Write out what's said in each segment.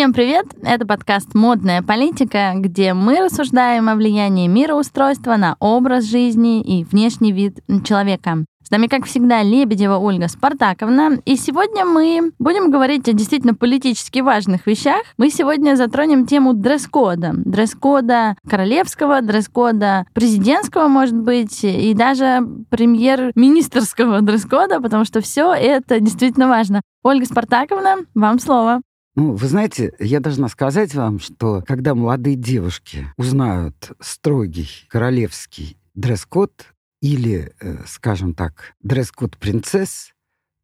Всем привет! Это подкаст «Модная политика», где мы рассуждаем о влиянии мироустройства на образ жизни и внешний вид человека. С нами, как всегда, Лебедева Ольга Спартаковна. И сегодня мы будем говорить о действительно политически важных вещах. Мы сегодня затронем тему дресс-кода. Дресс-кода королевского, дресс-кода президентского, может быть, и даже премьер-министрского дресс-кода, потому что все это действительно важно. Ольга Спартаковна, вам слово. Ну, вы знаете, я должна сказать вам, что когда молодые девушки узнают строгий королевский дресс-код или, э, скажем так, дресс-код принцесс,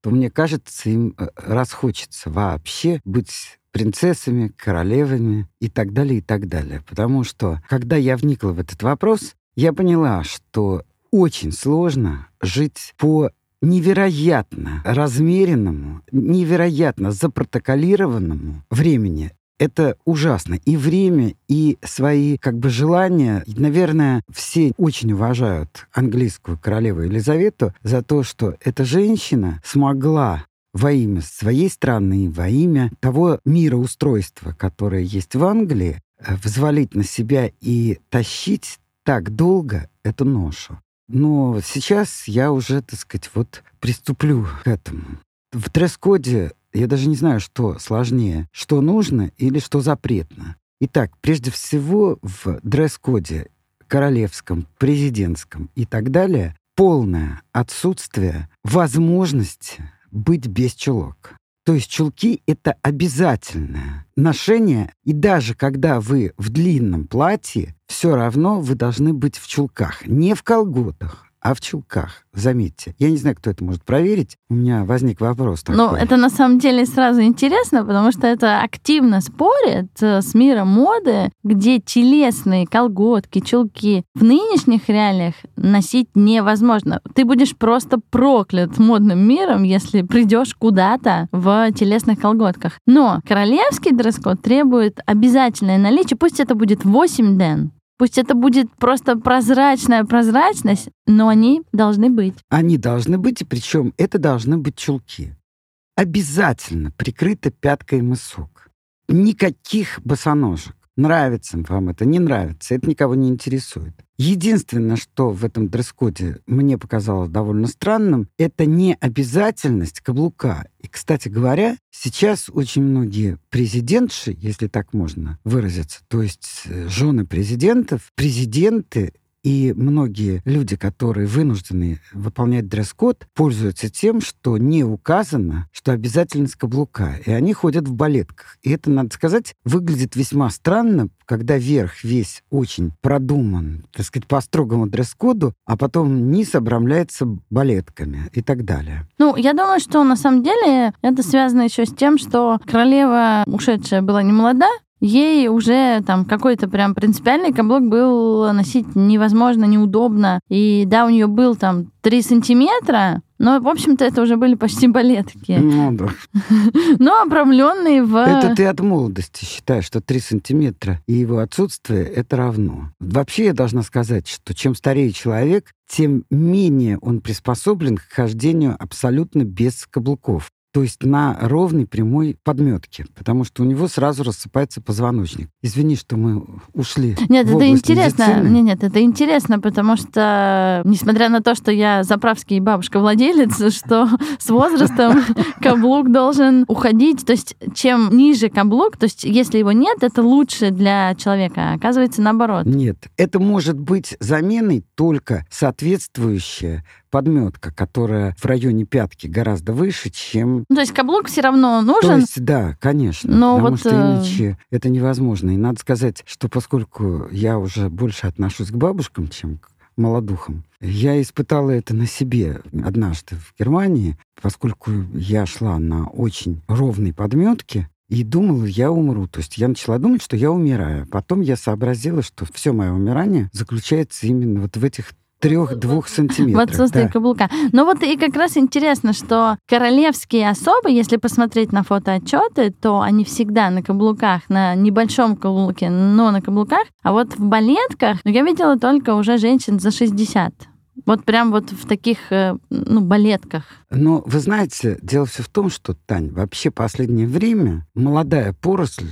то мне кажется, им э, расхочется вообще быть принцессами, королевами и так далее, и так далее. Потому что, когда я вникла в этот вопрос, я поняла, что очень сложно жить по невероятно размеренному, невероятно запротоколированному времени. Это ужасно. И время, и свои как бы желания. Наверное, все очень уважают английскую королеву Елизавету за то, что эта женщина смогла во имя своей страны, во имя того мироустройства, которое есть в Англии, э, взвалить на себя и тащить так долго эту ношу. Но сейчас я уже, так сказать, вот приступлю к этому. В дресс-коде я даже не знаю, что сложнее, что нужно или что запретно. Итак, прежде всего в дресс-коде королевском, президентском и так далее полное отсутствие возможности быть без чулок. То есть чулки — это обязательное ношение, и даже когда вы в длинном платье, все равно вы должны быть в чулках, не в колготах, а в чулках. Заметьте. Я не знаю, кто это может проверить. У меня возник вопрос такой. Ну, это на самом деле сразу интересно, потому что это активно спорит э, с миром моды, где телесные колготки, чулки в нынешних реалиях носить невозможно. Ты будешь просто проклят модным миром, если придешь куда-то в телесных колготках. Но королевский дресс-код требует обязательное наличие, пусть это будет 8 ден, Пусть это будет просто прозрачная прозрачность, но они должны быть. Они должны быть, и причем это должны быть чулки. Обязательно прикрыто пяткой мысок. Никаких босоножек. Нравится вам это, не нравится, это никого не интересует. Единственное, что в этом дресс-коде мне показалось довольно странным, это не обязательность каблука. И, кстати говоря, сейчас очень многие президентши, если так можно выразиться, то есть э, жены президентов, президенты и многие люди, которые вынуждены выполнять дресс-код, пользуются тем, что не указано, что обязательность каблука. И они ходят в балетках. И это, надо сказать, выглядит весьма странно, когда верх весь очень продуман, так сказать, по строгому дресс-коду, а потом низ обрамляется балетками и так далее. Ну, я думаю, что на самом деле это связано еще с тем, что королева ушедшая была не молода, Ей уже там какой-то прям принципиальный каблук был носить невозможно, неудобно. И да, у нее был там 3 сантиметра, но, в общем-то, это уже были почти балетки. Ну, да. Но обрамленные в... Это ты от молодости считаешь, что 3 сантиметра и его отсутствие — это равно. Вообще я должна сказать, что чем старее человек, тем менее он приспособлен к хождению абсолютно без каблуков то есть на ровной прямой подметке, потому что у него сразу рассыпается позвоночник. Извини, что мы ушли. Нет, в это интересно. Медицины. Нет, нет, это интересно, потому что, несмотря на то, что я заправский бабушка-владелец, что с возрастом каблук должен уходить. То есть чем ниже каблук, то есть если его нет, это лучше для человека. Оказывается, наоборот. Нет, это может быть заменой только соответствующая подметка, которая в районе пятки гораздо выше, чем... Ну, то есть каблук все равно нужен? То есть, да, конечно. Но потому вот... что э, иначе это невозможно. И надо сказать, что поскольку я уже больше отношусь к бабушкам, чем к молодухам, я испытала это на себе однажды в Германии, поскольку я шла на очень ровной подметке, и думала, я умру. То есть я начала думать, что я умираю. Потом я сообразила, что все мое умирание заключается именно вот в этих трех-двух сантиметров. В отсутствии да. каблука. Но вот и как раз интересно, что королевские особы, если посмотреть на фотоотчеты, то они всегда на каблуках, на небольшом каблуке, но на каблуках. А вот в балетках ну, я видела только уже женщин за 60 Вот прям вот в таких, э, ну, балетках. Но вы знаете, дело все в том, что, Тань, вообще последнее время молодая поросль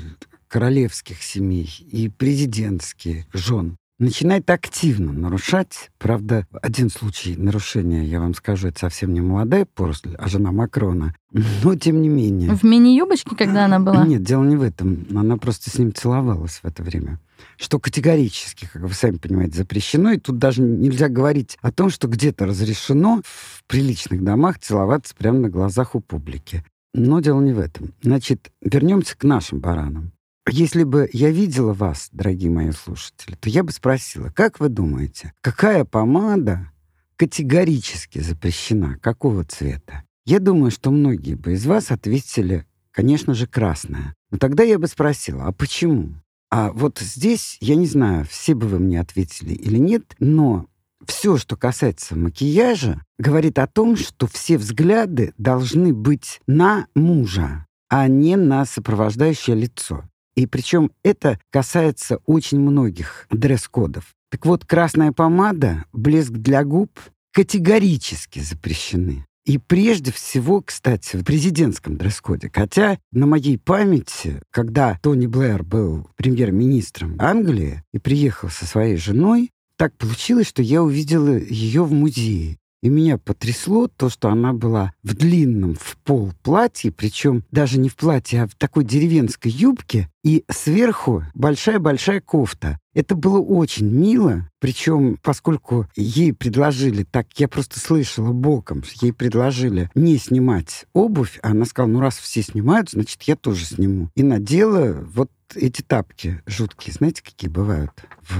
королевских семей и президентских жен начинает активно нарушать. Правда, один случай нарушения, я вам скажу, это совсем не молодая поросль, а жена Макрона. Но тем не менее. В мини-юбочке, когда она была? Нет, дело не в этом. Она просто с ним целовалась в это время. Что категорически, как вы сами понимаете, запрещено. И тут даже нельзя говорить о том, что где-то разрешено в приличных домах целоваться прямо на глазах у публики. Но дело не в этом. Значит, вернемся к нашим баранам. Если бы я видела вас, дорогие мои слушатели, то я бы спросила, как вы думаете, какая помада категорически запрещена, какого цвета? Я думаю, что многие бы из вас ответили, конечно же, красная. Но тогда я бы спросила, а почему? А вот здесь, я не знаю, все бы вы мне ответили или нет, но все, что касается макияжа, говорит о том, что все взгляды должны быть на мужа, а не на сопровождающее лицо. И причем это касается очень многих дресс-кодов. Так вот, красная помада, блеск для губ категорически запрещены. И прежде всего, кстати, в президентском дресс-коде. Хотя на моей памяти, когда Тони Блэр был премьер-министром Англии и приехал со своей женой, так получилось, что я увидела ее в музее. И меня потрясло то, что она была в длинном в пол платье, причем даже не в платье, а в такой деревенской юбке, и сверху большая-большая кофта. Это было очень мило, причем поскольку ей предложили, так я просто слышала боком, ей предложили не снимать обувь, а она сказала, ну раз все снимают, значит я тоже сниму. И надела вот эти тапки жуткие, знаете, какие бывают в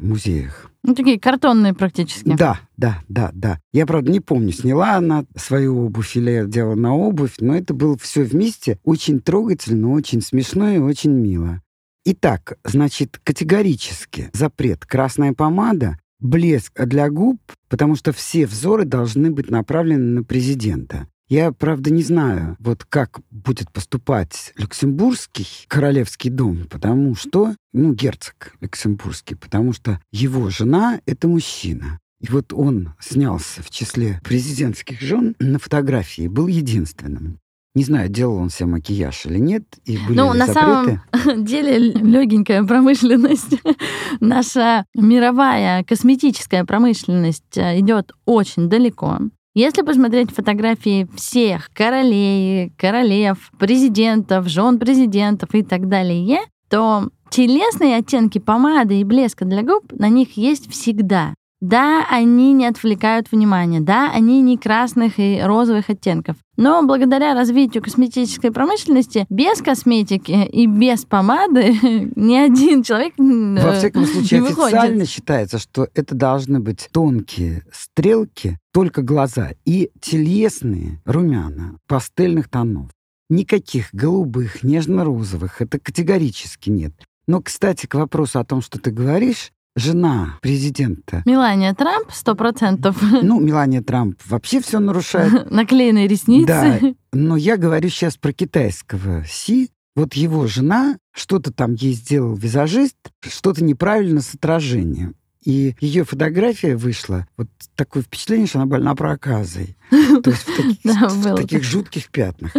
музеях. Ну, такие картонные практически. Да, да, да, да. Я, правда, не помню, сняла она свою обувь или делала на обувь, но это было все вместе очень трогательно, очень смешно и очень мило. Итак, значит, категорически запрет красная помада, блеск для губ, потому что все взоры должны быть направлены на президента. Я, правда, не знаю, вот как будет поступать Люксембургский королевский дом, потому что, ну, герцог Люксембургский, потому что его жена — это мужчина. И вот он снялся в числе президентских жен на фотографии, был единственным. Не знаю, делал он себе макияж или нет, и были Ну, на запреты. самом деле легенькая промышленность, наша мировая косметическая промышленность э, идет очень далеко. Если посмотреть фотографии всех королей, королев, президентов, жен президентов и так далее, то телесные оттенки помады и блеска для губ на них есть всегда. Да, они не отвлекают внимание, да, они не красных и розовых оттенков. Но благодаря развитию косметической промышленности без косметики и без помады ни один человек Во всяком случае, не выходит. официально считается, что это должны быть тонкие стрелки, только глаза, и телесные румяна пастельных тонов. Никаких голубых, нежно-розовых, это категорически нет. Но, кстати, к вопросу о том, что ты говоришь, жена президента, Мелания Трамп, сто процентов. ну, Мелания Трамп вообще все нарушает. Наклеенные ресницы. Да, но я говорю сейчас про китайского Си. Вот его жена, что-то там ей сделал визажист, что-то неправильно с отражением. И ее фотография вышла, вот такое впечатление, что она больна проказой. То есть в таких, жутких пятнах.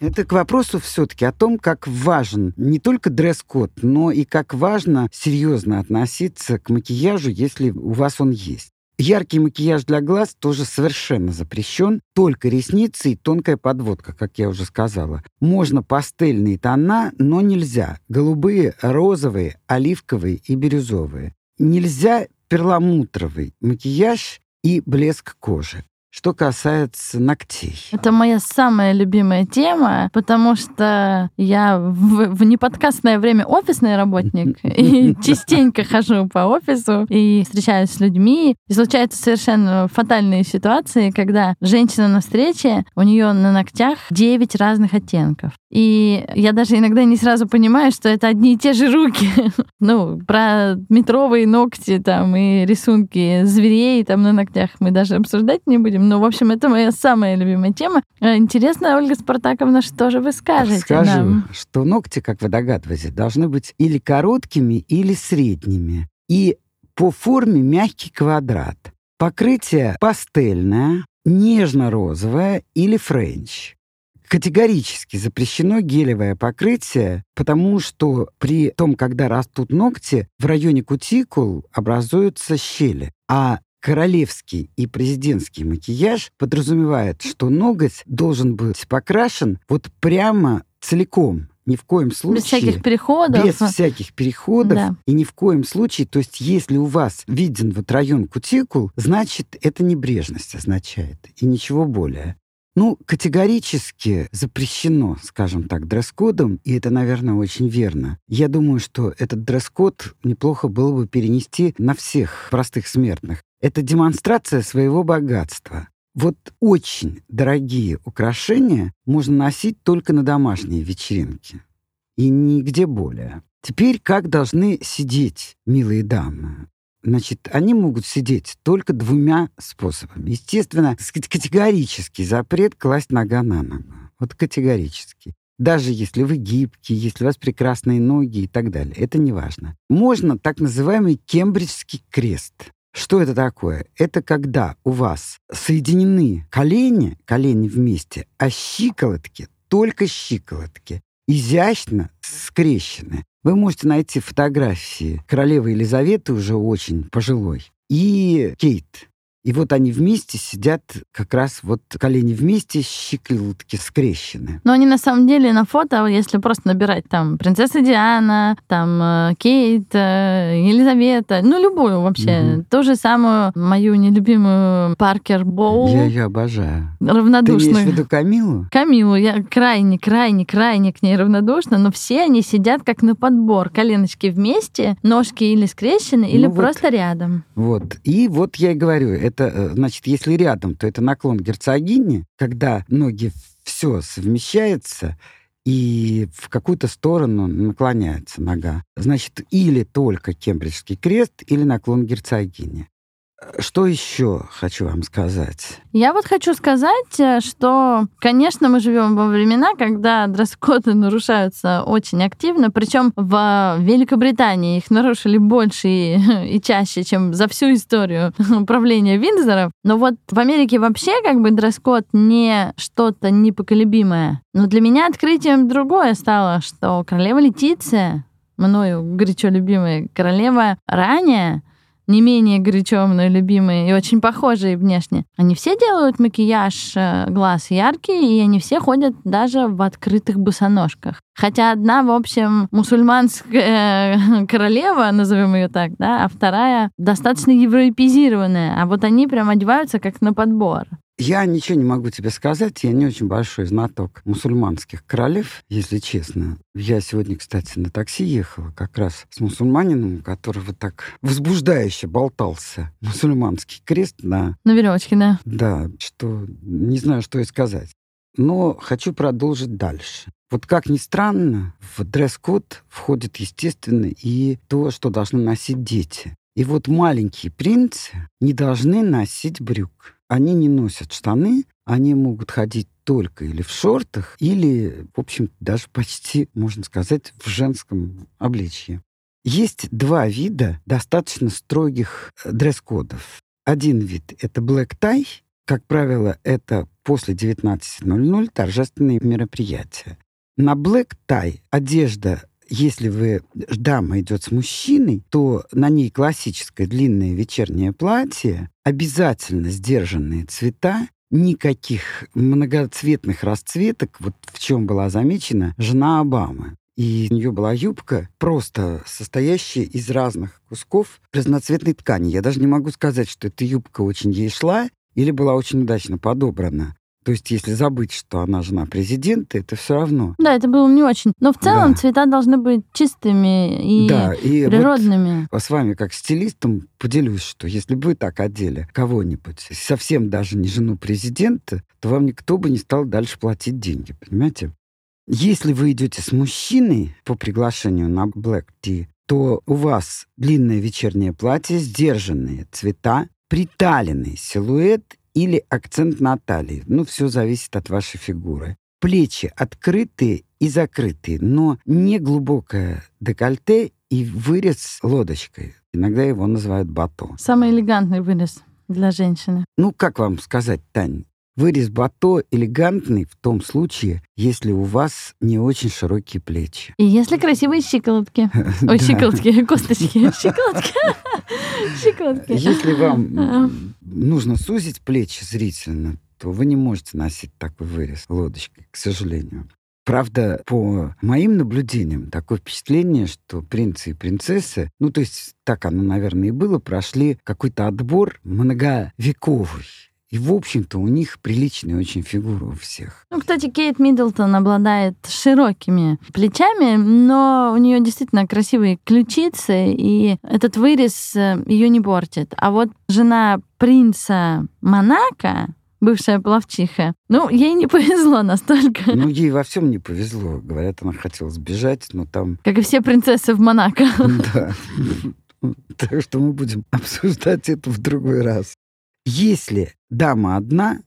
Это к вопросу все-таки о том, как важен не только дресс-код, но и как важно серьезно относиться к макияжу, если у вас он есть. Яркий макияж для глаз тоже совершенно запрещен. Только ресницы и тонкая подводка, как я уже сказала. Можно пастельные тона, но нельзя голубые, розовые, оливковые и бирюзовые. Нельзя перламутровый макияж и блеск кожи. Что касается ногтей. Это моя самая любимая тема, потому что я в, в неподкастное время офисный работник и частенько хожу по офису и встречаюсь с людьми. И случаются совершенно фатальные ситуации, когда женщина на встрече, у нее на ногтях 9 разных оттенков. И я даже иногда не сразу понимаю, что это одни и те же руки. ну, про метровые ногти там и рисунки зверей там на ногтях мы даже обсуждать не будем. Но, в общем, это моя самая любимая тема. Э, Интересно, Ольга Спартаковна, что же вы скажете Скажу, нам? что ногти, как вы догадываетесь, должны быть или короткими, или средними. И по форме мягкий квадрат. покрытие пастельное, нежно-розовое или френч. Категорически запрещено гелевое покрытие, потому что при том, когда растут ногти, в районе кутикул образуются щели. А королевский и президентский макияж подразумевает, что ноготь должен быть покрашен вот прямо целиком, ни в коем случае... Без всяких переходов. Без всяких переходов. Да. И ни в коем случае, то есть если у вас виден вот район кутикул, значит, это небрежность означает, и ничего более. Ну, категорически запрещено, скажем так, дресс-кодом, и это, наверное, очень верно. Я думаю, что этот дресс-код неплохо было бы перенести на всех простых смертных. Это демонстрация своего богатства. Вот очень дорогие украшения можно носить только на домашние вечеринки. И нигде более. Теперь как должны сидеть милые дамы? Значит, они могут сидеть только двумя способами. Естественно, категорический запрет класть нога на ногу. Вот категорически. Даже если вы гибкие, если у вас прекрасные ноги и так далее. Это не важно. Можно так называемый кембриджский крест. Что это такое? Это когда у вас соединены колени, колени вместе, а щиколотки, только щиколотки, изящно скрещены. Вы можете найти фотографии королевы Елизаветы, уже очень пожилой, и Кейт. И вот они вместе сидят, как раз вот колени вместе, щиколотки скрещены. Но они на самом деле на фото, если просто набирать там принцесса Диана, там э, Кейт, э, Елизавета, ну любую вообще, угу. ту же самую мою нелюбимую Паркер Боу. Я ее обожаю. Равнодушную. Ты имеешь в виду Камилу? Камилу, я крайне, крайне, крайне к ней равнодушна, но все они сидят как на подбор, коленочки вместе, ножки или скрещены, или ну, просто вот, рядом. Вот, и вот я и говорю, это, э, значит, если рядом, то это наклон герцогини, когда ноги все совмещается, и в какую-то сторону наклоняется нога. Значит, или только кембриджский крест, или наклон герцогини. Что еще хочу вам сказать? Я вот хочу сказать, э, что, конечно, мы живем во времена, когда дресс-коды нарушаются очень активно, причем в Великобритании их нарушили больше и, и чаще, чем за всю историю правления Виндзоров. Но вот в Америке вообще как бы дресс-код не что-то непоколебимое. Но для меня открытием другое стало, что королева Летиция, мною горячо любимая королева, ранее не менее горячо мной любимые и очень похожие внешне. Они все делают макияж э, глаз яркий, и они все ходят даже в открытых босоножках. Хотя одна, в общем, мусульманская э, королева, назовем ее так, да, а вторая достаточно европеизированная. А вот они прям одеваются как на подбор. Я ничего не могу тебе сказать. Я не очень большой знаток мусульманских королев, если честно. Я сегодня, кстати, на такси ехала как раз с мусульманином, у которого так возбуждающе болтался мусульманский крест на... На веревочке, да. Да, что не знаю, что и сказать. Но хочу продолжить дальше. Вот как ни странно, в дресс-код входит, естественно, и то, что должны носить дети. И вот маленькие принцы не должны носить брюк они не носят штаны, они могут ходить только или в шортах, или, в общем, даже почти, можно сказать, в женском обличье. Есть два вида достаточно строгих э, дресс-кодов. Один вид — это black tie, как правило, это после 19.00 торжественные мероприятия. На black tie одежда если вы дама идет с мужчиной, то на ней классическое длинное вечернее платье, обязательно сдержанные цвета, никаких многоцветных расцветок, вот в чем была замечена жена Обамы. И у нее была юбка, просто состоящая из разных кусков разноцветной ткани. Я даже не могу сказать, что эта юбка очень ей шла или была очень удачно подобрана. То есть, если забыть, что она жена президента, это все равно. Да, это было не очень. Но в целом да. цвета должны быть чистыми и, да, и природными. Вот с вами, как стилистом, поделюсь, что если бы вы так одели кого-нибудь, совсем даже не жену президента, то вам никто бы не стал дальше платить деньги, понимаете? Если вы идете с мужчиной по приглашению на Black Tea, то у вас длинное вечернее платье, сдержанные цвета, приталенный силуэт или акцент на талии. Ну, все зависит от вашей фигуры. Плечи открытые и закрытые, но не глубокое декольте и вырез лодочкой. Иногда его называют бато. Самый элегантный вырез. для женщины. Ну, как вам сказать, Тань? Вырез бато элегантный в том случае, если у вас не очень широкие плечи. И если красивые щиколотки. Ой, щиколотки, косточки. Щиколотки. Щиколотки. Если вам нужно сузить плечи зрительно, то вы не можете носить такой вырез лодочкой, к сожалению. Правда, по моим наблюдениям, такое впечатление, что принцы и принцессы, ну, то есть так оно, наверное, и было, прошли какой-то отбор многовековый. И, в общем-то, у них приличные очень фигуры у всех. Ну, кстати, Кейт Миддлтон обладает широкими плечами, но у нее действительно красивые ключицы, и этот вырез э, ее не портит. А вот жена принца Монако, бывшая плавчиха. Ну, ей не повезло настолько. Ну, ей во всем не повезло. Говорят, она хотела сбежать, но там... Как и все принцессы в Монако. Да. Так что мы будем обсуждать это в другой раз. Если дама одна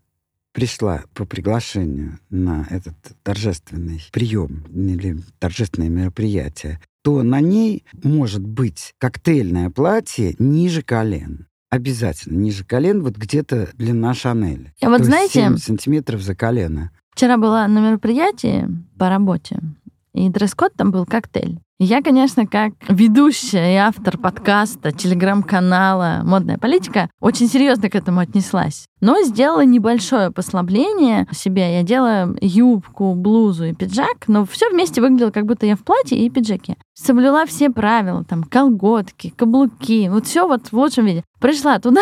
пришла по приглашению на этот торжественный прием или торжественное мероприятие, то на ней может быть коктейльное платье ниже колен. Обязательно ниже колен, вот где-то длина Шанель. А вот знаете... 7 сантиметров за колено. Вчера была на мероприятии по работе, и дресс-код там был коктейль. Я, конечно, как ведущая и автор подкаста, телеграм-канала «Модная политика», очень серьезно к этому отнеслась. Но сделала небольшое послабление себе. Я делала юбку, блузу и пиджак, но все вместе выглядело, как будто я в платье и пиджаке. Соблюла все правила, там, колготки, каблуки, вот все вот в лучшем виде. Пришла туда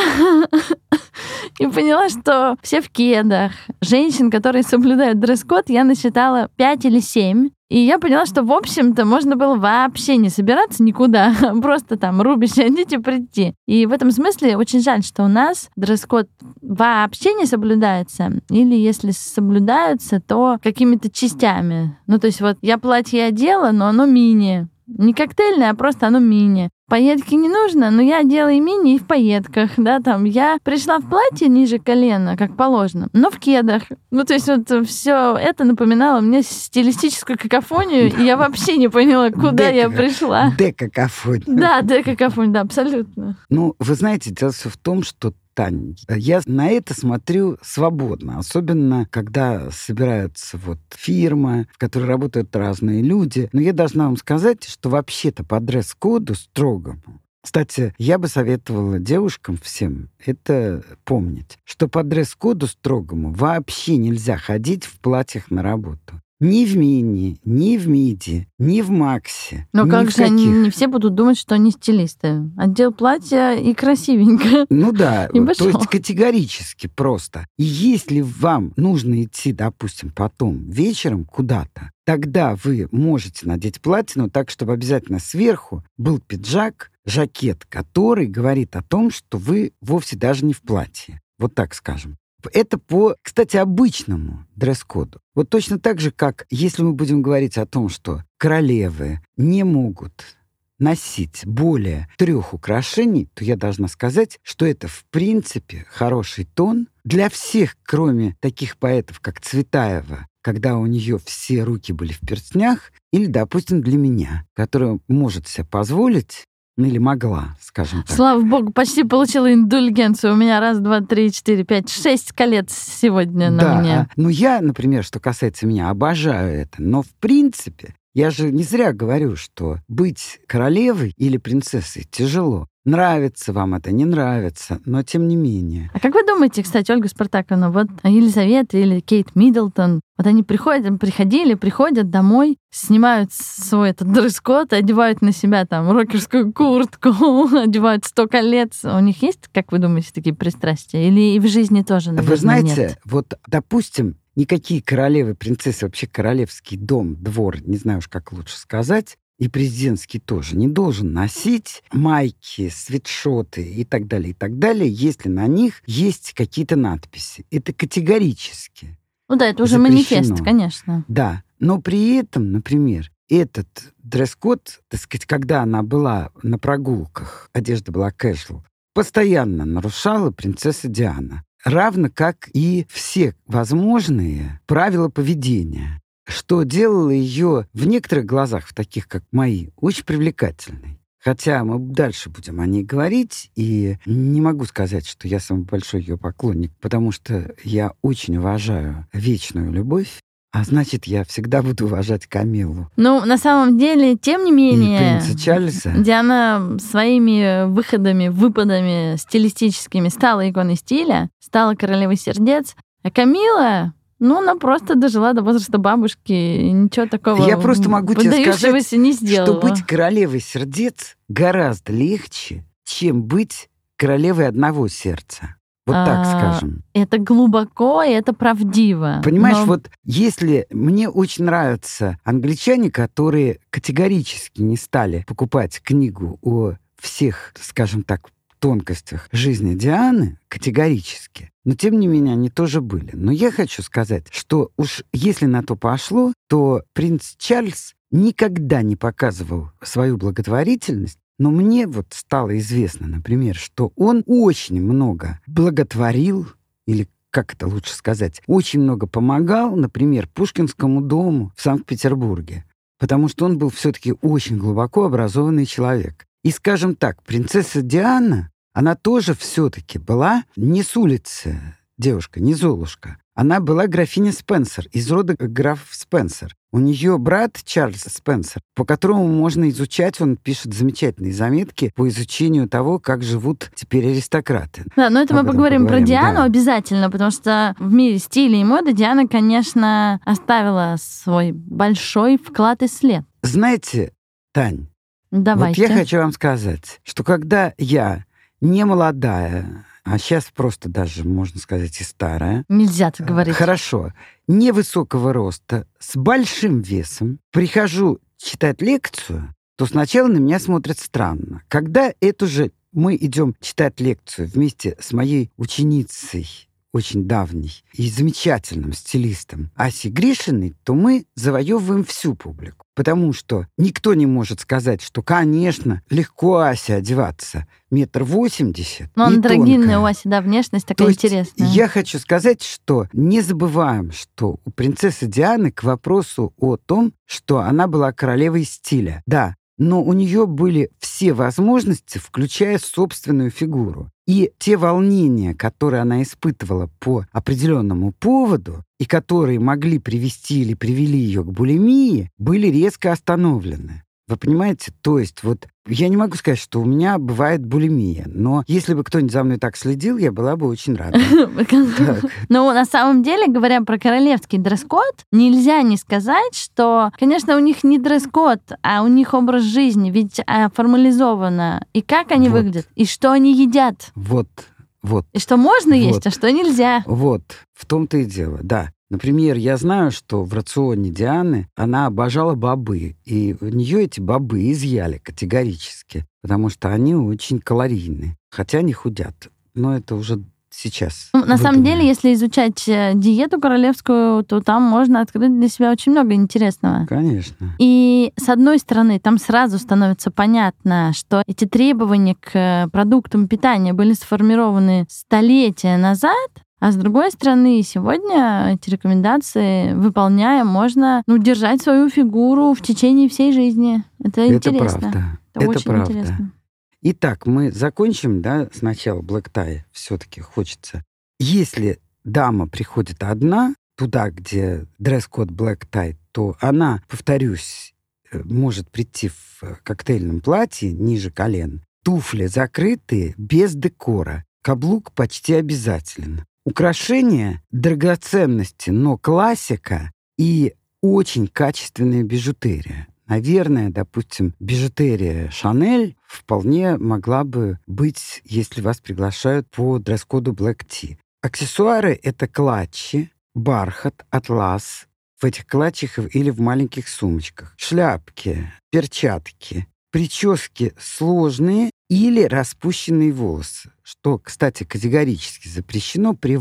и поняла, что все в кедах. Женщин, которые соблюдают дресс-код, я насчитала 5 или 7. И я поняла, что, в общем-то, можно было вообще не собираться никуда, просто там рубище одеть и прийти. И в этом смысле очень жаль, что у нас дресс-код вообще не соблюдается. Или если соблюдаются, то какими-то частями. Ну, то есть вот я платье одела, но оно мини. Не коктейльное, а просто оно мини. Пайетки не нужно, но я делаю мини и в пайетках, да, там. Я пришла в платье ниже колена, как положено, но в кедах. Ну, то есть вот все это напоминало мне стилистическую какофонию, и я вообще не поняла, куда я пришла. Декакофония. Да, декакофония, да, абсолютно. Ну, вы знаете, дело все в том, что Тань, я на это смотрю свободно, особенно когда собираются вот фирмы, в которой работают разные люди. Но я должна вам сказать, что вообще-то по дресс-коду строгому кстати, я бы советовала девушкам всем это помнить, что по дресс-коду строгому вообще нельзя ходить в платьях на работу. Ни в мини, ни в миди, ни в максе. Но ни как же они, не все будут думать, что они стилисты. Отдел платья и красивенько. Ну да, И то есть категорически просто. И если вам нужно идти, допустим, потом вечером куда-то, тогда вы можете надеть платье, но так, чтобы обязательно сверху был пиджак, жакет, который говорит о том, что вы вовсе даже не в платье. Вот так скажем. Это по, кстати, обычному дресс-коду. Вот точно так же, как если мы будем говорить о том, что королевы не могут носить более трех украшений, то я должна сказать, что это в принципе хороший тон для всех, кроме таких поэтов, как Цветаева, когда у нее все руки были в перстнях, или, допустим, для меня, которая может себе позволить ну, или могла, скажем так. Слава богу, почти получила индульгенцию. У меня раз, два, три, четыре, пять, шесть колец сегодня на да, мне. а, ну я, например, что касается меня, обожаю это. Но в принципе, я же не зря говорю, что быть королевой или принцессой тяжело. Нравится вам это, не нравится, но тем не менее. А как вы думаете, кстати, Ольга Спартаковна, вот Елизавета или Кейт Миддлтон, вот они приходят, приходили, приходят домой, снимают свой этот дресс-код, одевают на себя там рокерскую куртку, одевают сто колец. У них есть, как вы думаете, такие пристрастия? Или и в жизни тоже, наверное, Вы знаете, нет? вот, допустим, никакие королевы, принцессы, вообще королевский дом, двор, не знаю уж как лучше сказать, и президентский тоже, не должен носить майки, свитшоты и так далее, и так далее, если на них есть какие-то надписи. Это категорически. Ну да, это уже запрещено. манифест, конечно. Да, но при этом, например, этот дресс-код, так сказать, когда она была на прогулках, одежда была casual, постоянно нарушала принцесса Диана. Равно как и все возможные правила поведения что делало ее в некоторых глазах, в таких как мои, очень привлекательной. Хотя мы дальше будем о ней говорить, и не могу сказать, что я самый большой ее поклонник, потому что я очень уважаю вечную любовь, а значит, я всегда буду уважать Камилу. Ну, на самом деле, тем не менее... И принца Чарльза. Диана своими выходами, выпадами стилистическими стала иконой стиля, стала королевой сердец. А Камила, ну, она просто дожила до возраста бабушки, и ничего такого Я просто могу тебе сказать, не сделала. что быть королевой сердец гораздо легче, чем быть королевой одного сердца. Вот а, так скажем. Это глубоко, и это правдиво. Понимаешь, но... вот если мне очень нравятся англичане, которые категорически не стали покупать книгу о всех, скажем так, тонкостях жизни Дианы, категорически. Но, тем не менее, они тоже были. Но я хочу сказать, что уж если на то пошло, то принц Чарльз никогда не показывал свою благотворительность но мне вот стало известно, например, что он очень много благотворил, или как это лучше сказать, очень много помогал, например, Пушкинскому дому в Санкт-Петербурге, потому что он был все-таки очень глубоко образованный человек. И, скажем так, принцесса Диана, она тоже все-таки была не с улицы девушка, не Золушка. Она была графиня Спенсер, из рода граф Спенсер. У нее брат Чарльз Спенсер, по которому можно изучать, он пишет замечательные заметки по изучению того, как живут теперь аристократы. Да, но это Об мы поговорим, поговорим про Диану да. обязательно, потому что в мире стиля и моды Диана, конечно, оставила свой большой вклад и след. Знаете, Тань, Давайте. вот я хочу вам сказать, что когда я не молодая, а сейчас просто даже, можно сказать, и старая. Нельзя так говорить. Хорошо. Невысокого роста, с большим весом. Прихожу читать лекцию, то сначала на меня смотрят странно. Когда эту же мы идем читать лекцию вместе с моей ученицей очень давний и замечательным стилистом Аси Гришиной, то мы завоевываем всю публику. Потому что никто не может сказать, что, конечно, легко Асе одеваться. Метр восемьдесят. Но он драгинная у Аси, да, внешность такая То интересная. Я хочу сказать, что не забываем, что у принцессы Дианы к вопросу о том, что она была королевой стиля. Да, но у нее были все возможности, включая собственную фигуру. И те волнения, которые она испытывала по определенному поводу, и которые могли привести или привели ее к булимии, были резко остановлены. Вы понимаете? То есть вот я не могу сказать, что у меня бывает булимия, но если бы кто-нибудь за мной так следил, я была бы очень рада. Но на самом деле, говоря про королевский дресс-код, нельзя не сказать, что, конечно, у них не дресс-код, а у них образ жизни, ведь а, формализовано. И как они выглядят, и что они едят. Вот, вот. И что можно есть, а что нельзя. Вот, в том-то и дело, да. Например, я знаю, что в рационе Дианы она обожала бобы, и у нее эти бобы изъяли категорически, потому что они очень калорийны, хотя они худят. Но это уже сейчас. Ну, на самом деле, если изучать э, диету королевскую, то там можно открыть для себя очень много интересного. Конечно. И с одной стороны, там сразу становится понятно, что эти требования к продуктам питания были сформированы столетия назад, а с другой стороны, сегодня эти рекомендации, выполняя, можно ну, держать свою фигуру в течение всей жизни. Это, Это интересно. Правда. Это, Это очень правда. интересно. Итак, мы закончим, да, сначала Black Tie все-таки хочется. Если дама приходит одна, туда, где дресс-код Black Tie, то она, повторюсь, э, может прийти в коктейльном платье ниже колен, туфли закрытые, без декора, каблук почти обязателен. Украшения, драгоценности, но классика и очень качественная бижутерия. Наверное, допустим, бижутерия Шанель вполне могла бы быть, если вас приглашают по дресс-коду Black Tea. Аксессуары — это клатчи, бархат, атлас в этих клатчах или в маленьких сумочках, шляпки, перчатки, прически сложные или распущенные волосы, что, кстати, категорически запрещено при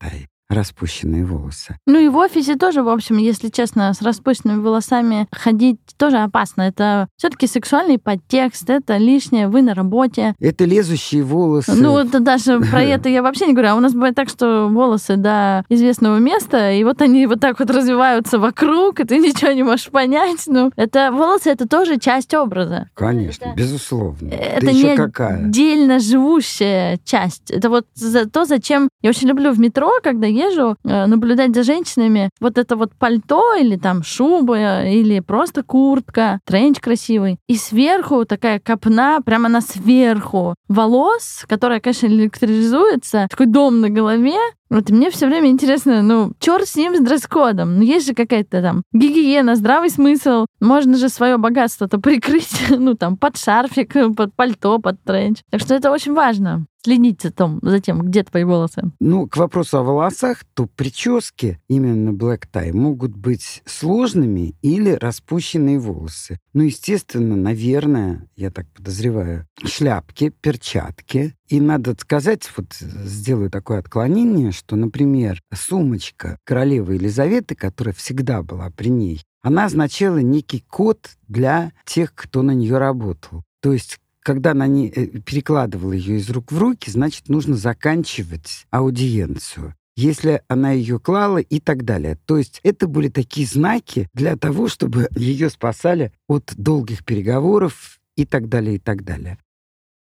tie. Распущенные волосы. Ну и в офисе тоже, в общем, если честно, с распущенными волосами ходить тоже опасно. Это все-таки сексуальный подтекст, это лишнее, вы на работе. Это лезущие волосы. Ну, это даже про это я вообще не говорю. А у нас бывает так, что волосы до известного места, и вот они вот так вот развиваются вокруг, и ты ничего не можешь понять. Ну, это волосы, это тоже часть образа. Конечно, это, безусловно. Это да не какая? отдельно живущая часть. Это вот за то, зачем... Я очень люблю в метро, когда езжу, э, наблюдать за женщинами. Вот это вот пальто или там шуба, или просто куртка, тренч красивый. И сверху такая копна, прямо на сверху волос, которая, конечно, электризуется, такой дом на голове, вот мне все время интересно, ну, черт с ним, с дресс-кодом. Ну, есть же какая-то там гигиена, здравый смысл. Можно же свое богатство-то прикрыть, ну, там, под шарфик, под пальто, под тренч. Так что это очень важно следить за, том, за тем, где твои волосы. Ну, к вопросу о волосах, то прически именно black tie могут быть сложными или распущенные волосы. Ну, естественно, наверное, я так подозреваю, шляпки, перчатки. И надо сказать, вот сделаю такое отклонение, что, например, сумочка королевы Елизаветы, которая всегда была при ней, она означала некий код для тех, кто на нее работал. То есть когда она не э, перекладывала ее из рук в руки, значит, нужно заканчивать аудиенцию если она ее клала и так далее. То есть это были такие знаки для того, чтобы ее спасали от долгих переговоров и так далее, и так далее.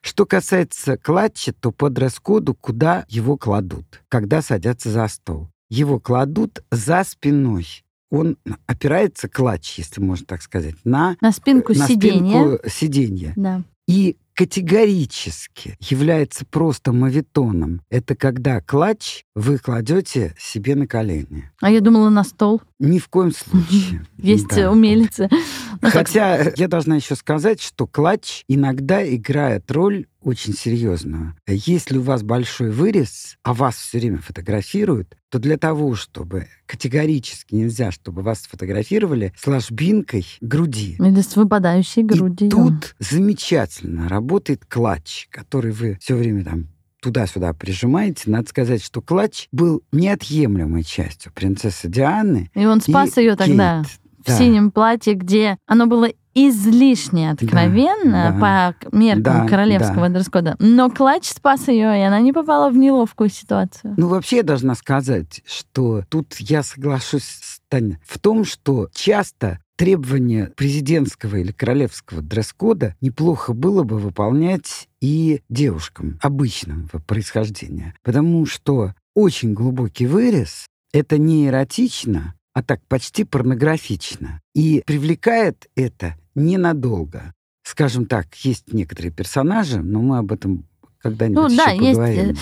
Что касается клатча, то по дресс-коду куда его кладут, когда садятся за стол? Его кладут за спиной. Он опирается, клатч, если можно так сказать, на, на спинку на сиденья. Спинку сиденья. Да и категорически является просто мавитоном. Это когда клатч вы кладете себе на колени. А я думала на стол. Ни в коем случае. Есть да. умелицы. Ну, Хотя я должна еще сказать, что клатч иногда играет роль очень серьезную. Если у вас большой вырез, а вас все время фотографируют, то для того, чтобы категорически нельзя, чтобы вас сфотографировали с ложбинкой груди. Или с выпадающей грудью. И тут замечательно работает клатч, который вы все время там туда-сюда прижимаете. Надо сказать, что клатч был неотъемлемой частью принцессы Дианы. И он спас ее тогда в синем платье, где оно было излишне откровенно да, по меркам да, королевского да. дресс-кода. Но клатч спас ее, и она не попала в неловкую ситуацию. Ну, вообще, я должна сказать, что тут я соглашусь с Таней в том, что часто требования президентского или королевского дресс-кода неплохо было бы выполнять и девушкам обычного происхождения. Потому что очень глубокий вырез — это не эротично, а так почти порнографично. И привлекает это ненадолго. Скажем так, есть некоторые персонажи, но мы об этом когда-нибудь ну, да, еще поговорим. Есть,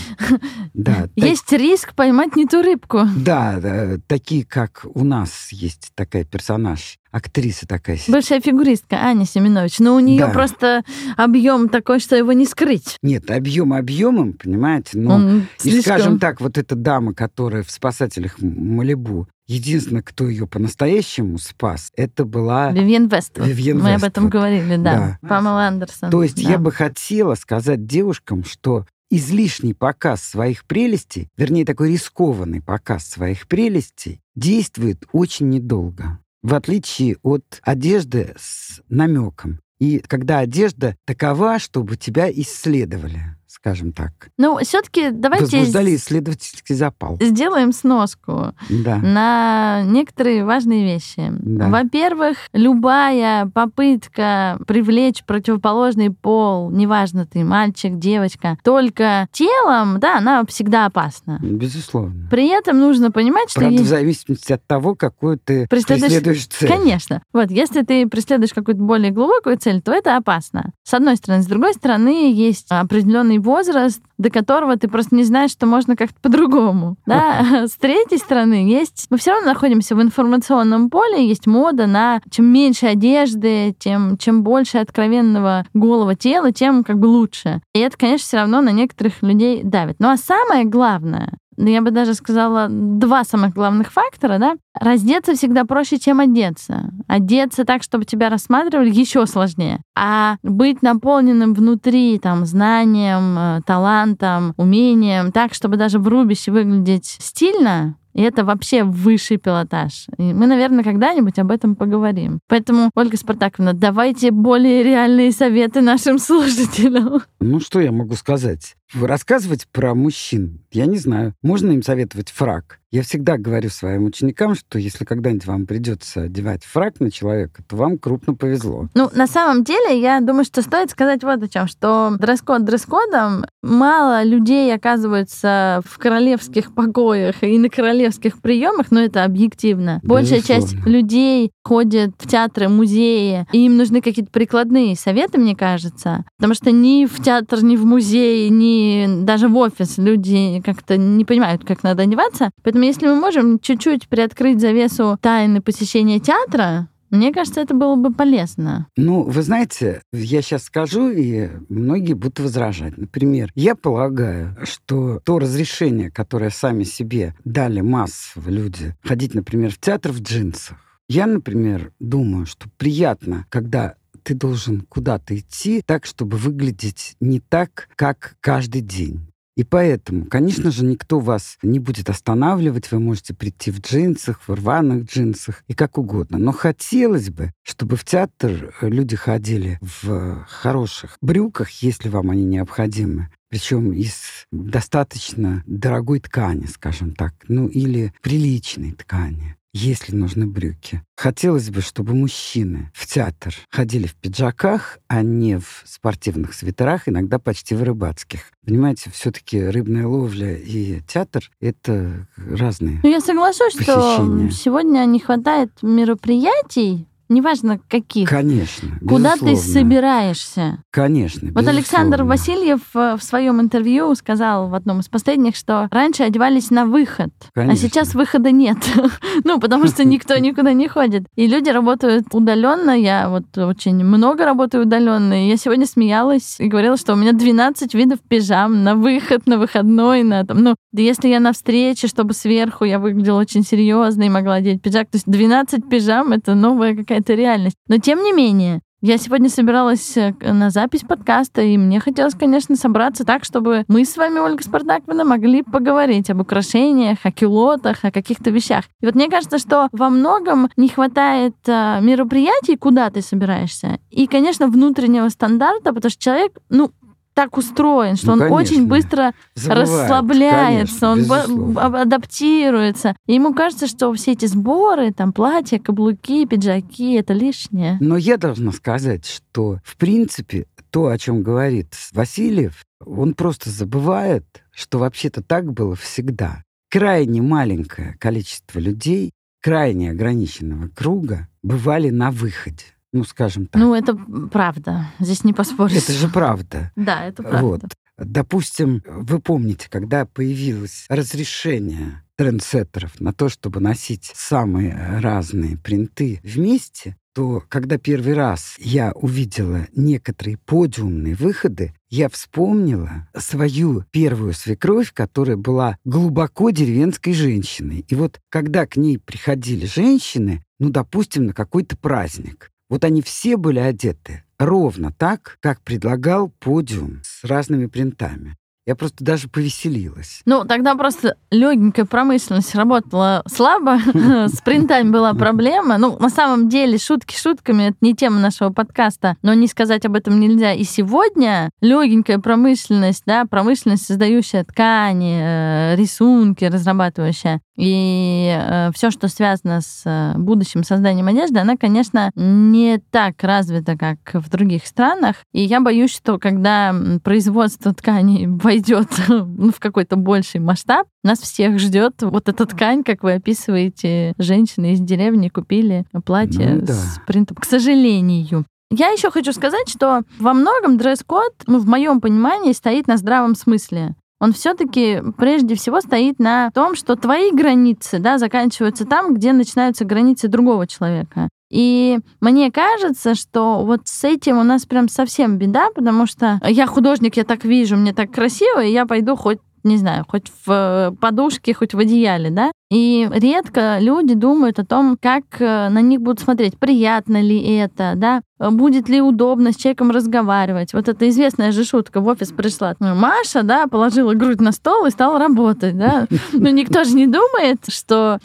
да, есть так... риск поймать не ту рыбку. Да, да, такие, как у нас есть такая персонаж актриса такая. Бывшая фигуристка Аня Семенович. Но у нее да. просто объем такой, что его не скрыть. Нет, объем объемом, понимаете? Но, Он и слишком... скажем так, вот эта дама, которая в «Спасателях Малибу», Единственное, кто ее по-настоящему спас, это была... Вивьен Вест. Вивьен Мы Вест. об этом говорили, да. да. Памела Андерсон. То есть да. я бы хотела сказать девушкам, что излишний показ своих прелестей, вернее, такой рискованный показ своих прелестей, действует очень недолго в отличие от одежды с намеком. И когда одежда такова, чтобы тебя исследовали скажем так. Ну, все-таки давайте... Возбуждали исследовательский запал. Сделаем сноску да. на некоторые важные вещи. Да. Во-первых, любая попытка привлечь противоположный пол, неважно ты мальчик, девочка, только телом, да, она всегда опасна. Безусловно. При этом нужно понимать, что... Правда, есть... в зависимости от того, какую ты преследуешь, преследуешь цель. Конечно. Вот, если ты преследуешь какую-то более глубокую цель, то это опасно. С одной стороны. С другой стороны, есть определенный возраст, до которого ты просто не знаешь, что можно как-то по-другому. Да? С третьей стороны, есть... Мы все равно находимся в информационном поле, есть мода на чем меньше одежды, тем чем больше откровенного голого тела, тем как бы лучше. И это, конечно, все равно на некоторых людей давит. Ну а самое главное, я бы даже сказала, два самых главных фактора, да. Раздеться всегда проще, чем одеться. Одеться так, чтобы тебя рассматривали, еще сложнее. А быть наполненным внутри там знанием, э, талантом, умением, так, чтобы даже в рубище выглядеть стильно, и это вообще высший пилотаж. И мы, наверное, когда-нибудь об этом поговорим. Поэтому, Ольга Спартаковна, давайте более реальные советы нашим слушателям. Ну, что я могу сказать? Рассказывать про мужчин, я не знаю. Можно им советовать фраг. Я всегда говорю своим ученикам, что если когда-нибудь вам придется одевать фраг на человека, то вам крупно повезло. Ну, на самом деле, я думаю, что стоит сказать вот о чем, что дресс-код дресс-кодом мало людей оказывается в королевских покоях и на королевских приемах, но это объективно. Большая Безусловно. часть людей ходит в театры, музеи, и им нужны какие-то прикладные советы, мне кажется, потому что ни в театр, ни в музей, ни даже в офис люди как-то не понимают, как надо одеваться. Поэтому если мы можем чуть-чуть приоткрыть завесу тайны посещения театра, мне кажется, это было бы полезно. Ну, вы знаете, я сейчас скажу, и многие будут возражать. Например, я полагаю, что то разрешение, которое сами себе дали массово люди, ходить, например, в театр в джинсах, я, например, думаю, что приятно, когда ты должен куда-то идти так, чтобы выглядеть не так, как каждый день. И поэтому, конечно же, никто вас не будет останавливать. Вы можете прийти в джинсах, в рваных джинсах и как угодно. Но хотелось бы, чтобы в театр люди ходили в хороших брюках, если вам они необходимы. Причем из достаточно дорогой ткани, скажем так, ну или приличной ткани если нужны брюки. Хотелось бы, чтобы мужчины в театр ходили в пиджаках, а не в спортивных свитерах, иногда почти в рыбацких. Понимаете, все-таки рыбная ловля и театр — это разные Ну, я соглашусь, что Посещение. сегодня не хватает мероприятий, неважно каких, Конечно, куда ты безусловно. собираешься. Конечно, Вот Александр безусловно. Васильев э, в своем интервью сказал в одном из последних, что раньше одевались на выход, а Конечно. сейчас выхода нет. ну, потому что никто никуда не ходит. И люди работают удаленно. Я вот очень много работаю удаленно. И я сегодня смеялась и говорила, что у меня 12 видов пижам на выход, на выходной, на там. Ну, если я на встрече, чтобы сверху я выглядела очень серьезно и могла одеть пиджак. То есть 12 пижам это новая какая-то реальность. Но тем не менее, я сегодня собиралась э, на запись подкаста, и мне хотелось, конечно, собраться так, чтобы мы с вами, Ольга Спартаковна, могли поговорить об украшениях, о кюлотах, о каких-то вещах. И вот мне кажется, что во многом не хватает э, мероприятий, куда ты собираешься, и, конечно, внутреннего стандарта, потому что человек, ну, так устроен, что Ну, он конечно. очень быстро Забывает, расслабляется, конечно, он адаптируется. И ему кажется, что все эти сборы, там платья, каблуки, пиджаки, это лишнее. Но я должна сказать, что, в принципе, то, о чем говорит Васильев, он просто забывает, что вообще-то так было всегда. Крайне маленькое количество людей, крайне ограниченного круга бывали на выходе. Ну, скажем так. Ну, это правда. Здесь не поспоришь. Это же правда. Да, это правда. Вот. Допустим, вы помните, когда появилось разрешение трендсеттеров на то, чтобы носить самые разные принты вместе, то когда первый раз я увидела некоторые подиумные выходы, я вспомнила свою первую свекровь, которая была глубоко деревенской женщиной. И вот когда к ней приходили женщины, ну, допустим, на какой-то праздник, вот они все были одеты ровно так, как предлагал подиум с разными принтами. Я просто даже повеселилась. Ну, тогда просто легенькая промышленность работала слабо, с принтами была проблема. Ну, на самом деле, шутки шутками, это не тема нашего подкаста, но не сказать об этом нельзя. И сегодня легенькая промышленность, да, промышленность, создающая ткани, э, рисунки, разрабатывающая, и все, что связано с э, будущим созданием одежды, она, конечно, не так развита, как в других странах. И я боюсь, что когда производство тканей войдет ну, в какой-то больший масштаб, нас всех ждет вот эта ткань, как вы описываете, женщины из деревни купили платье Ну да. с принтом. К сожалению. Я еще хочу сказать, что во многом дресс-код, ну, в моем понимании, стоит на здравом смысле. Он все-таки прежде всего стоит на том, что твои границы да, заканчиваются там, где начинаются границы другого человека. И мне кажется, что вот с этим у нас прям совсем беда, потому что я художник, я так вижу, мне так красиво, и я пойду хоть не знаю, хоть в подушке, хоть в одеяле, да? И редко люди думают о том, как э, на них будут смотреть, приятно ли это, да, будет ли удобно с человеком разговаривать. Вот это известная же шутка. В офис пришла ну, Маша, да, положила грудь на стол и стала работать, да. Но никто же не думает, что,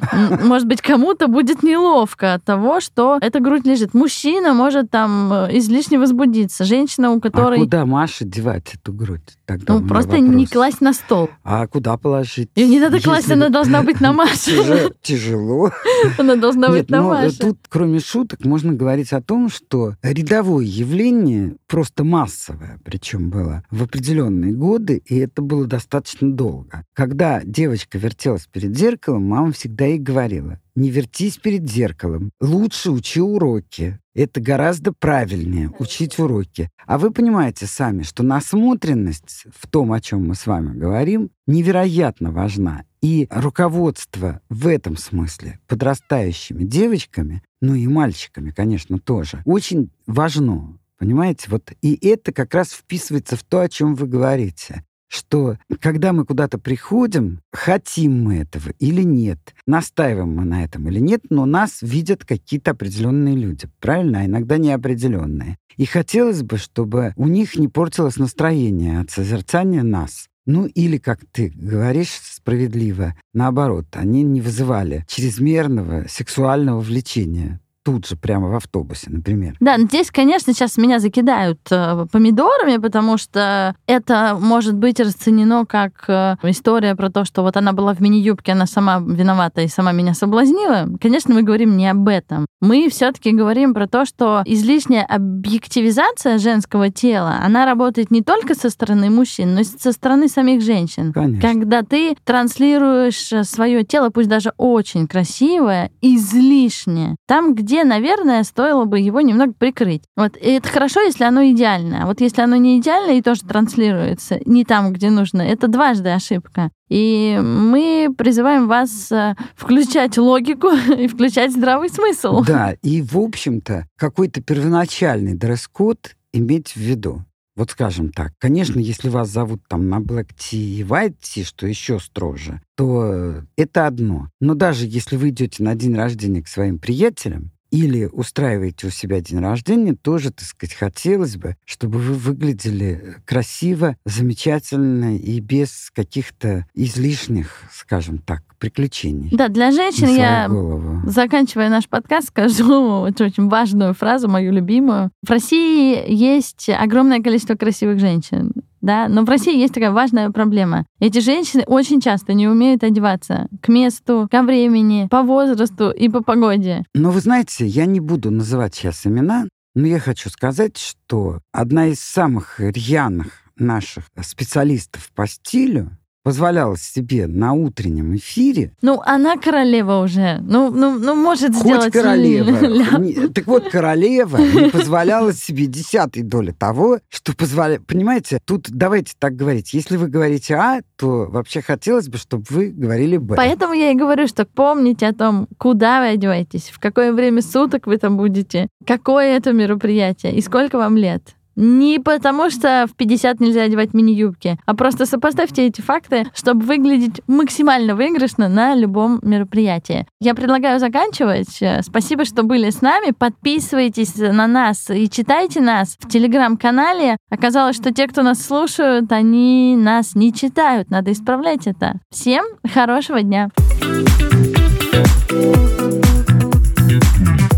может быть, кому-то будет неловко от того, что эта грудь лежит. Мужчина может там э, излишне возбудиться. Женщина, у которой... А куда Маша девать эту грудь? Тогда ну, просто вопрос. не класть на стол. А куда положить? Ее не надо класть, она должна быть на Маше. Тяжело. Она должна быть на Маше. Тут, кроме шуток, можно говорить о том, что рядовое явление, просто массовое, причем было в определенные годы, и это было достаточно долго. Когда девочка вертелась перед зеркалом, мама всегда ей говорила, не вертись перед зеркалом. Лучше учи уроки. Это гораздо правильнее учить уроки. А вы понимаете сами, что насмотренность в том, о чем мы с вами говорим, невероятно важна. И руководство в этом смысле подрастающими девочками, ну и мальчиками, конечно, тоже, очень важно. Понимаете, вот и это как раз вписывается в то, о чем вы говорите что когда мы куда-то приходим, хотим мы этого или нет, настаиваем мы на этом или нет, но нас видят какие-то определенные люди, правильно? А иногда неопределенные. И хотелось бы, чтобы у них не портилось настроение от созерцания нас. Ну или, как ты говоришь справедливо, наоборот, они не вызывали чрезмерного сексуального влечения тут же, прямо в автобусе, например. Да, здесь, конечно, сейчас меня закидают э, помидорами, потому что это может быть расценено как э, история про то, что вот она была в мини-юбке, она сама виновата и сама меня соблазнила. Конечно, мы говорим не об этом. Мы все-таки говорим про то, что излишняя объективизация женского тела, она работает не только со стороны мужчин, но и со стороны самих женщин. Конечно. Когда ты транслируешь э, свое тело, пусть даже очень красивое, излишне, там, где где, наверное, стоило бы его немного прикрыть. Вот и это хорошо, если оно идеальное. А вот если оно не идеальное и тоже транслируется не там, где нужно, это дважды ошибка. И мы призываем вас э, включать логику и включать здравый смысл. Да, и, в общем-то, какой-то первоначальный дресс-код иметь в виду. Вот скажем так, конечно, если вас зовут там на Black Tea и White Tea, что еще строже, то это одно. Но даже если вы идете на день рождения к своим приятелям, или устраиваете у себя день рождения, тоже, так сказать, хотелось бы, чтобы вы выглядели красиво, замечательно и без каких-то излишних, скажем так, приключений. Да, для женщин я, голову. заканчивая наш подкаст, скажу очень важную фразу, мою любимую. В России есть огромное количество красивых женщин да, но в России есть такая важная проблема. Эти женщины очень часто не умеют одеваться к месту, ко времени, по возрасту и по погоде. Но вы знаете, я не буду называть сейчас имена, но я хочу сказать, что одна из самых рьяных наших специалистов по стилю позволяла себе на утреннем эфире... Ну, она королева уже. Ну, ну, ну может Хоть сделать... королева. Не, так вот, королева не позволяла себе десятой доли того, что позволяет... Понимаете, тут давайте так говорить. Если вы говорите А, то вообще хотелось бы, чтобы вы говорили Б. Поэтому я и говорю, что помните о том, куда вы одеваетесь, в какое время суток вы там будете, какое это мероприятие и сколько вам лет. Не потому, что в 50 нельзя одевать мини-юбки, а просто сопоставьте эти факты, чтобы выглядеть максимально выигрышно на любом мероприятии. Я предлагаю заканчивать. Спасибо, что были с нами. Подписывайтесь на нас и читайте нас в телеграм-канале. Оказалось, что те, кто нас слушают, они нас не читают. Надо исправлять это. Всем хорошего дня. thank you